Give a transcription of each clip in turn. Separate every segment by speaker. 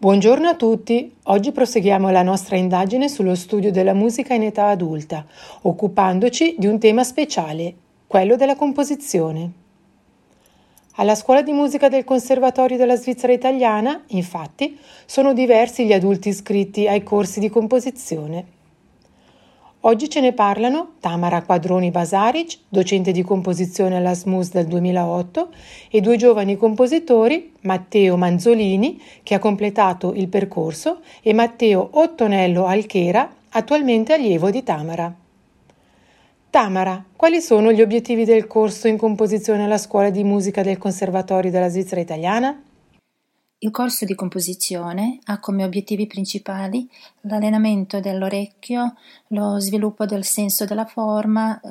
Speaker 1: Buongiorno a tutti, oggi proseguiamo la nostra indagine sullo studio della musica in età adulta, occupandoci di un tema speciale, quello della composizione. Alla scuola di musica del Conservatorio della Svizzera Italiana, infatti, sono diversi gli adulti iscritti ai corsi di composizione. Oggi ce ne parlano Tamara Quadroni Basaric, docente di composizione alla SMUS del 2008, e due giovani compositori, Matteo Manzolini, che ha completato il percorso, e Matteo Ottonello Alchera, attualmente allievo di Tamara. Tamara, quali sono gli obiettivi del corso in composizione alla scuola di musica del Conservatorio della Svizzera Italiana?
Speaker 2: Il corso di composizione ha come obiettivi principali l'allenamento dell'orecchio, lo sviluppo del senso della forma, eh,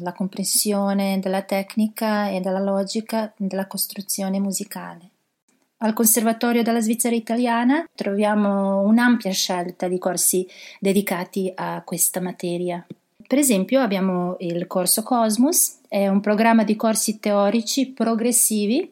Speaker 2: la comprensione della tecnica e della logica della costruzione musicale. Al Conservatorio della Svizzera Italiana troviamo un'ampia scelta di corsi dedicati a questa materia. Per esempio abbiamo il corso Cosmos, è un programma di corsi teorici progressivi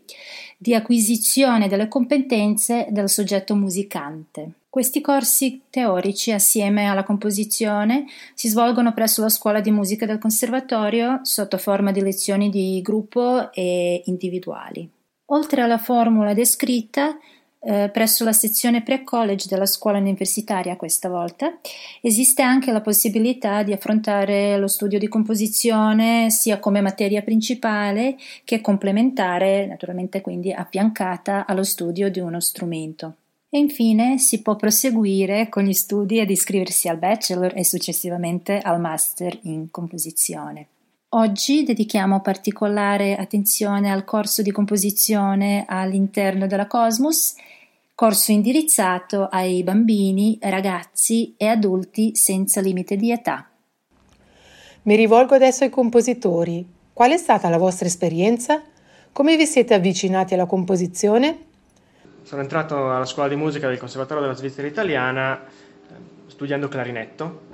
Speaker 2: di acquisizione delle competenze del soggetto musicante. Questi corsi teorici, assieme alla composizione, si svolgono presso la scuola di musica del conservatorio sotto forma di lezioni di gruppo e individuali. Oltre alla formula descritta, eh, presso la sezione pre-college della scuola universitaria questa volta, esiste anche la possibilità di affrontare lo studio di composizione sia come materia principale che complementare, naturalmente quindi affiancata allo studio di uno strumento. E infine si può proseguire con gli studi ed iscriversi al bachelor e successivamente al master in composizione. Oggi dedichiamo particolare attenzione al corso di composizione all'interno della Cosmos corso indirizzato ai bambini, ragazzi e adulti senza limite di età.
Speaker 1: Mi rivolgo adesso ai compositori. Qual è stata la vostra esperienza? Come vi siete avvicinati alla composizione?
Speaker 3: Sono entrato alla scuola di musica del Conservatorio della Svizzera Italiana eh, studiando clarinetto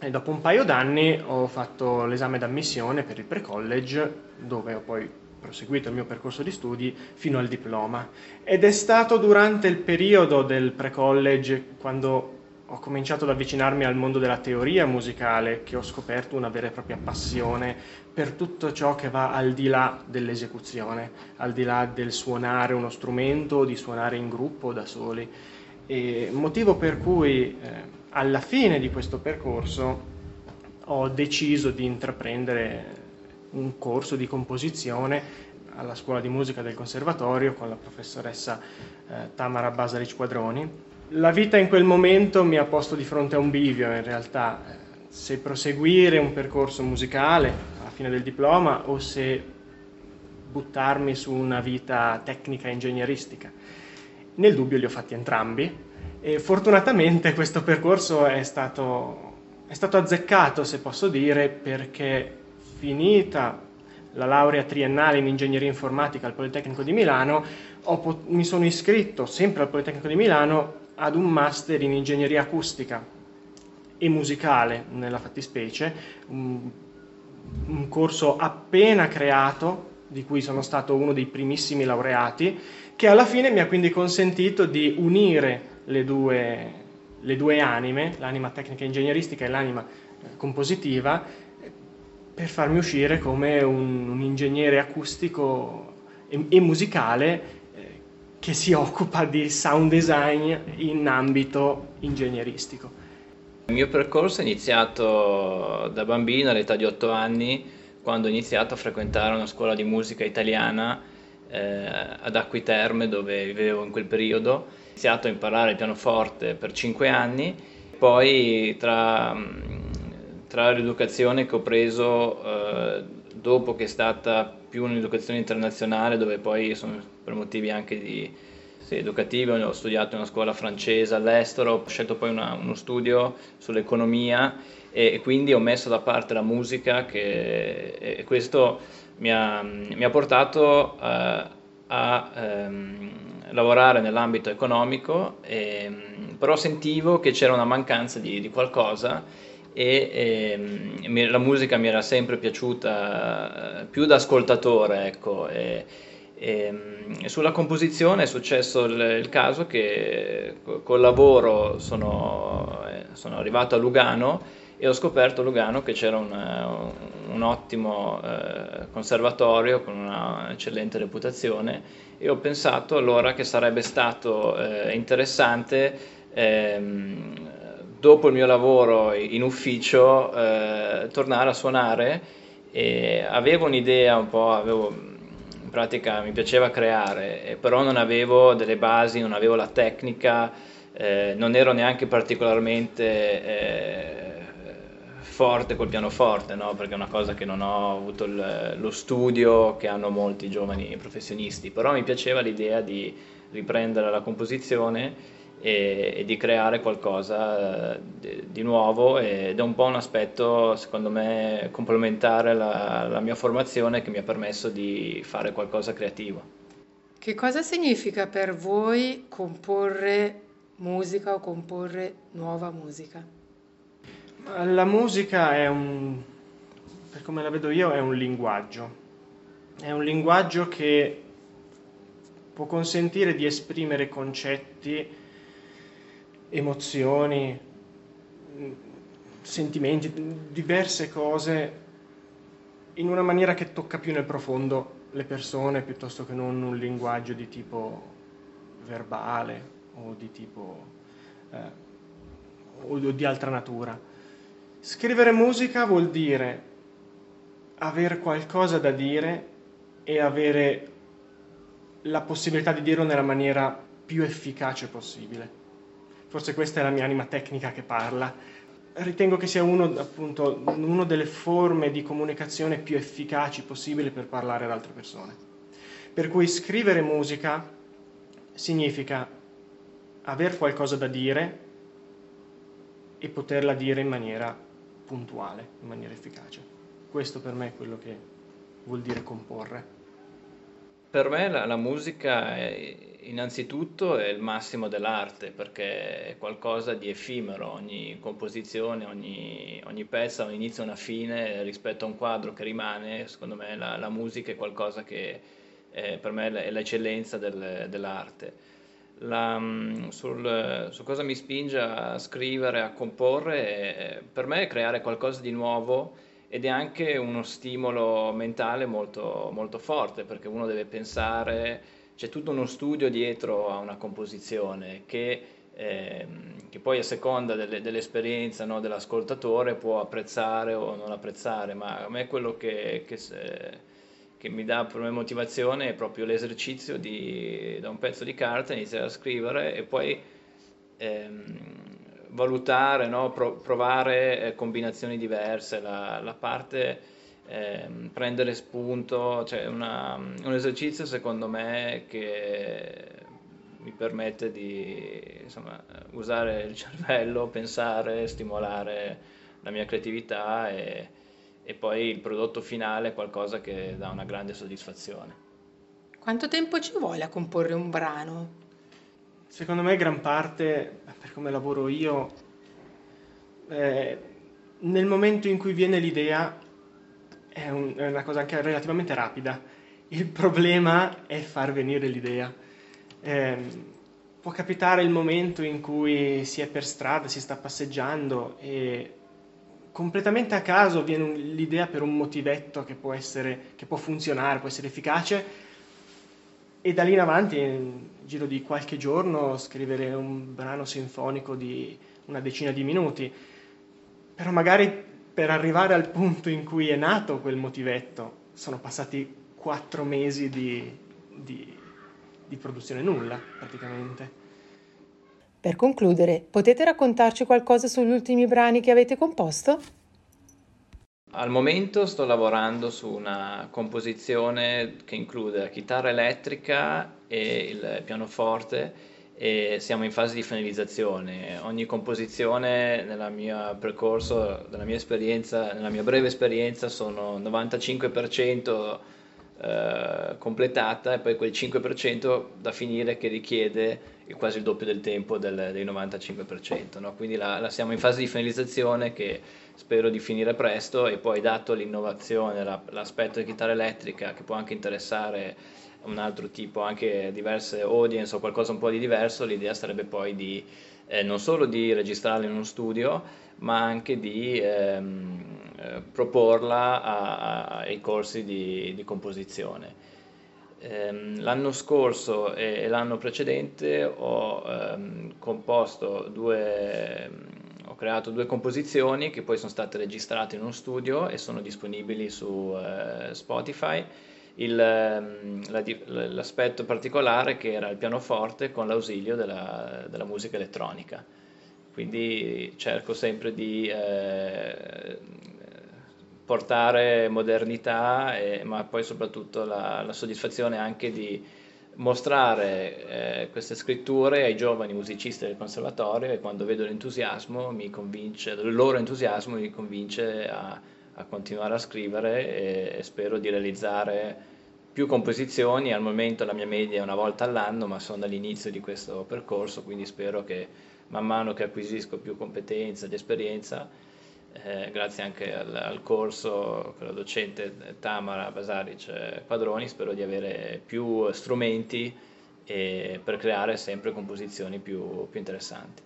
Speaker 3: e dopo un paio d'anni ho fatto l'esame d'ammissione per il pre-college dove ho poi proseguito il mio percorso di studi fino al diploma ed è stato durante il periodo del pre-college quando ho cominciato ad avvicinarmi al mondo della teoria musicale che ho scoperto una vera e propria passione per tutto ciò che va al di là dell'esecuzione, al di là del suonare uno strumento, di suonare in gruppo da soli. E motivo per cui eh, alla fine di questo percorso ho deciso di intraprendere un corso di composizione alla scuola di musica del conservatorio con la professoressa eh, Tamara Basaric Quadroni. La vita in quel momento mi ha posto di fronte a un bivio in realtà, eh, se proseguire un percorso musicale alla fine del diploma o se buttarmi su una vita tecnica ingegneristica. Nel dubbio li ho fatti entrambi e fortunatamente questo percorso è stato, è stato azzeccato, se posso dire, perché finita la laurea triennale in ingegneria informatica al Politecnico di Milano, ho, mi sono iscritto sempre al Politecnico di Milano ad un master in ingegneria acustica e musicale nella fattispecie, un, un corso appena creato di cui sono stato uno dei primissimi laureati, che alla fine mi ha quindi consentito di unire le due, le due anime, l'anima tecnica ingegneristica e l'anima eh, compositiva, per farmi uscire come un, un ingegnere acustico e, e musicale eh, che si occupa di sound design in ambito ingegneristico.
Speaker 4: Il mio percorso è iniziato da bambino all'età di 8 anni, quando ho iniziato a frequentare una scuola di musica italiana eh, ad Acquiterme, dove vivevo in quel periodo. Ho iniziato a imparare il pianoforte per 5 anni, poi tra tra l'educazione che ho preso eh, dopo che è stata più un'educazione internazionale dove poi sono per motivi anche di, sì, educativi ho studiato in una scuola francese all'estero, ho scelto poi una, uno studio sull'economia e, e, quindi ho messo da parte la musica che, e questo mi ha, mi ha portato eh, a ehm, lavorare nell'ambito economico, e, ehm, però sentivo che c'era una mancanza di, di qualcosa e ehm, la musica mi era sempre piaciuta eh, più da ascoltatore, ecco. E, e, ehm, sulla composizione è successo il, il caso che col lavoro sono, eh, sono arrivato a Lugano e ho scoperto a Lugano che c'era un, eh, un ottimo eh, conservatorio con una eccellente reputazione e ho pensato allora che sarebbe stato eh, interessante ehm, dopo il mio lavoro in ufficio eh, tornare a suonare e avevo un'idea un po', avevo, in pratica mi piaceva creare, però non avevo delle basi, non avevo la tecnica, eh, non ero neanche particolarmente eh, forte col pianoforte, no? perché è una cosa che non ho avuto il, lo studio che hanno molti giovani professionisti, però mi piaceva l'idea di riprendere la composizione e, e di creare qualcosa eh, di, di, nuovo ed è un po' un aspetto secondo me complementare alla, mia formazione che mi ha permesso di fare qualcosa creativo.
Speaker 1: Che cosa significa per voi comporre musica o comporre nuova musica?
Speaker 3: La musica è un, per come la vedo io, è un linguaggio. È un linguaggio che può consentire di esprimere concetti, emozioni, sentimenti, diverse cose in una maniera che tocca più nel profondo le persone piuttosto che non un linguaggio di tipo verbale o di tipo eh, o di altra natura. Scrivere musica vuol dire avere qualcosa da dire e avere la possibilità di dirlo nella maniera più efficace possibile. Forse questa è la mia anima tecnica che parla. Ritengo che sia uno, appunto, una delle forme di comunicazione più efficaci possibili per parlare ad altre persone. Per cui scrivere musica significa aver qualcosa da dire e poterla dire in maniera puntuale, in maniera efficace. Questo per me è quello che vuol dire comporre.
Speaker 4: Per me la, la musica è, innanzitutto è il massimo dell'arte perché è qualcosa di effimero, ogni composizione, ogni, ogni pezzo ha un inizio e una fine rispetto a un quadro che rimane, secondo me la, la musica è qualcosa che è, per me è l'eccellenza del, dell'arte la, sul, su cosa mi spinge a scrivere, a comporre, è, per me è creare qualcosa di nuovo ed è anche uno stimolo mentale molto, molto forte perché uno deve pensare, c'è tutto uno studio dietro a una composizione che, eh, che poi a seconda delle, dell'esperienza no, dell'ascoltatore può apprezzare o non apprezzare, ma a me quello che, che se, che mi dà per me motivazione è proprio l'esercizio di, da un pezzo di carta, iniziare a scrivere e poi ehm, valutare, no? Pro, provare eh, combinazioni diverse, la, la parte ehm, prendere spunto, cioè una, un esercizio secondo me che mi permette di insomma, usare il cervello, pensare, stimolare la mia creatività e, e poi il prodotto finale è qualcosa che dà una grande soddisfazione.
Speaker 1: Quanto tempo ci vuole a comporre un brano?
Speaker 3: Secondo me gran parte, per come lavoro io, eh, nel momento in cui viene l'idea è, un, è, una cosa anche relativamente rapida. Il problema è far venire l'idea. Eh, può capitare il momento in cui si è per strada, si sta passeggiando e completamente a caso viene l'idea per un motivetto che può, essere, che può funzionare, può essere efficace e da lì in avanti, in giro di qualche giorno, scrivere un brano sinfonico di una decina di minuti. Però magari per arrivare al punto in cui è nato quel motivetto sono passati quattro mesi di, di, di produzione nulla, praticamente.
Speaker 1: Per concludere, potete raccontarci qualcosa sugli ultimi brani che avete composto?
Speaker 4: Al momento sto lavorando su una composizione che include la chitarra elettrica e il pianoforte e siamo in fase di finalizzazione. Ogni composizione nel mio percorso, nella mia esperienza, nella mia breve esperienza sono 95% eh, completata e poi quel 5% da finire che richiede quasi il doppio del tempo del, del 95%. No? Quindi la, la, siamo in fase di finalizzazione che spero di finire presto e poi dato l'innovazione, la, l'aspetto di chitarra elettrica che può anche interessare un altro tipo, anche diverse audience o qualcosa un po' di diverso, l'idea sarebbe poi di eh, non solo di registrarla in uno studio, ma anche di ehm, eh, proporla a, a, ai corsi di, di composizione. Ehm, l'anno scorso e, l'anno precedente ho ehm, composto due, ho creato due composizioni che poi sono state registrate in uno studio e sono disponibili su eh, Spotify. Il, ehm, la, l'aspetto particolare che era il pianoforte con l'ausilio della, della musica elettronica. Quindi cerco sempre di eh, portare modernità, e, ma poi soprattutto la, la, soddisfazione anche di mostrare eh, queste scritture ai giovani musicisti del conservatorio e quando vedo l'entusiasmo mi convince, il loro entusiasmo mi convince a, a continuare a scrivere e, e, spero di realizzare più composizioni, al momento la mia media è una volta all'anno, ma sono all'inizio di questo percorso, quindi spero che man mano che acquisisco più competenza ed esperienza eh, grazie anche al, al, corso con la docente Tamara Basaric Padroni, spero di avere più strumenti eh, per creare sempre composizioni più, più, interessanti.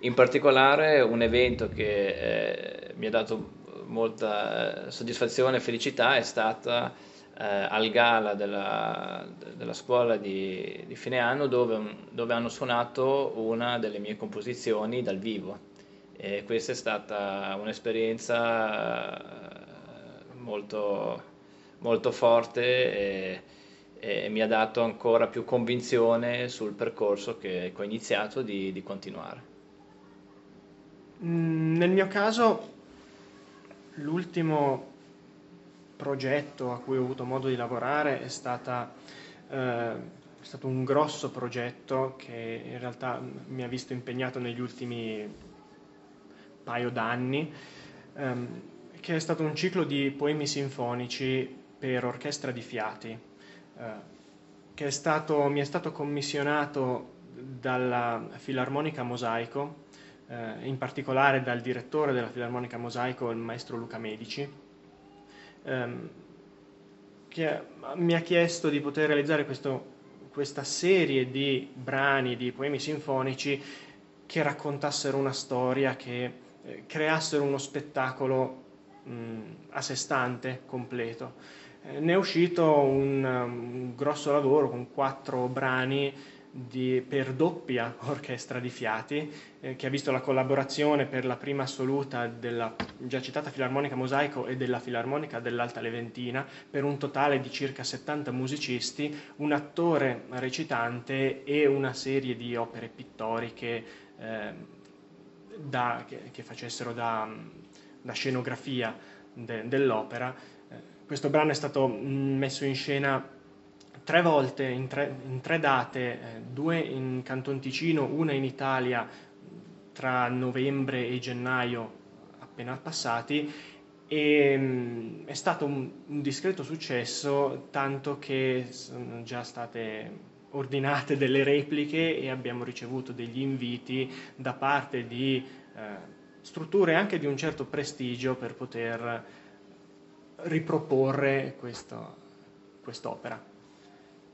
Speaker 4: In particolare un evento che eh, mi ha dato molta eh, soddisfazione e felicità è stata eh, al gala della, della scuola di, di fine anno dove, dove hanno suonato una delle mie composizioni dal vivo e questa è stata un'esperienza eh, molto, molto forte e, e, mi ha dato ancora più convinzione sul percorso che, ho iniziato di, di continuare.
Speaker 3: Mm, nel mio caso l'ultimo progetto a cui ho avuto modo di lavorare è, stata, eh, è stato un grosso progetto che in realtà mi ha visto impegnato negli ultimi paio d'anni, ehm, che è stato un ciclo di poemi sinfonici per orchestra di fiati, eh, che è stato, mi è stato commissionato dalla Filarmonica Mosaico, eh, in particolare dal direttore della Filarmonica Mosaico, il maestro Luca Medici, ehm, che mi ha chiesto di poter realizzare questo, questa serie di brani, di poemi sinfonici che raccontassero una storia che eh, creassero uno spettacolo mh, a sé stante, completo. Eh, ne è uscito un, un, grosso lavoro con quattro brani di, per doppia orchestra di fiati, eh, che ha visto la collaborazione per la prima assoluta della già citata Filarmonica Mosaico e della Filarmonica dell'Alta Leventina, per un totale di circa 70 musicisti, un attore recitante e una serie di opere pittoriche. Eh, da, che, che, facessero da, da scenografia de, dell'opera. Eh, questo brano è stato mm, messo in scena tre volte, in tre, in tre date, eh, due in Canton Ticino, una in Italia tra novembre e gennaio appena passati e è stato un, un, discreto successo, tanto che sono già state ordinate delle repliche e abbiamo ricevuto degli inviti da parte di eh, strutture anche di un certo prestigio per poter riproporre questo, quest'opera.